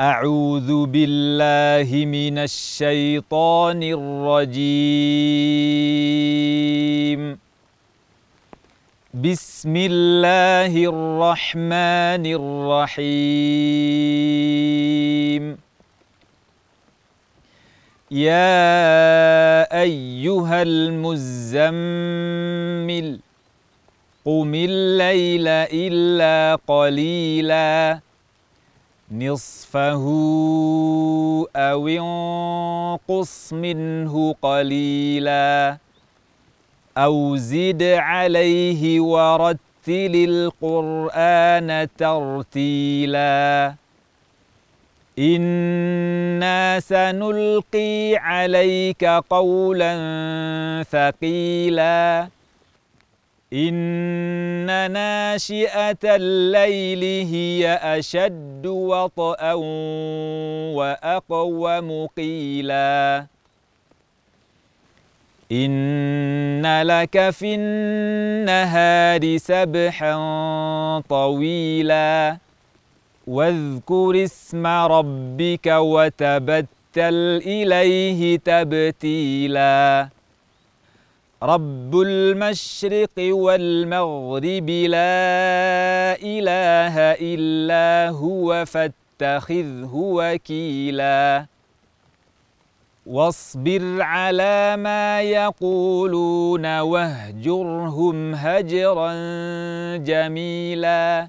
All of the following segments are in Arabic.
أعوذ بالله من الشيطان الرجيم. بسم الله الرحمن الرحيم. يا أيها المزمل قم الليل إلا قليلاً. نصفه أو انقص منه قليلا أو زد عليه ورتل القرآن ترتيلا إنا سنلقي عليك قولا ثقيلا إن ناشئة الليل هي أشد وطئا وأقوم قيلا. إن لك في النهار سبحا طويلا. واذكر اسم ربك وتبتل إليه تبتيلاً. رب المشرق والمغرب لا إله إلا هو فاتخذه وكيلا. واصبر على ما يقولون واهجرهم هجرا جميلا.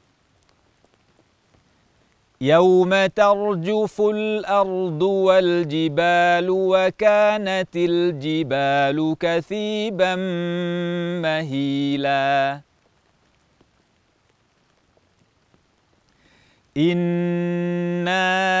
يوم ترجف الأرض والجبال وكانت الجبال كثيبا مهيلا إنا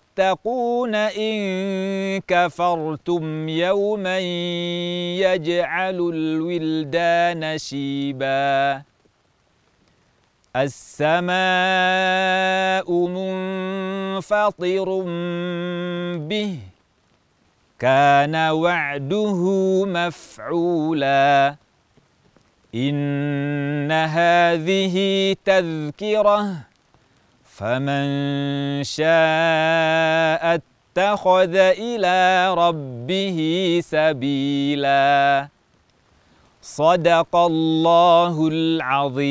تتقون إن كفرتم يوما يجعل الولدان شيبا. السماء منفطر به كان وعده مفعولا. إن هذه تذكرة فمن شاء اتخذ إلى ربه سبيلا. صدق الله العظيم.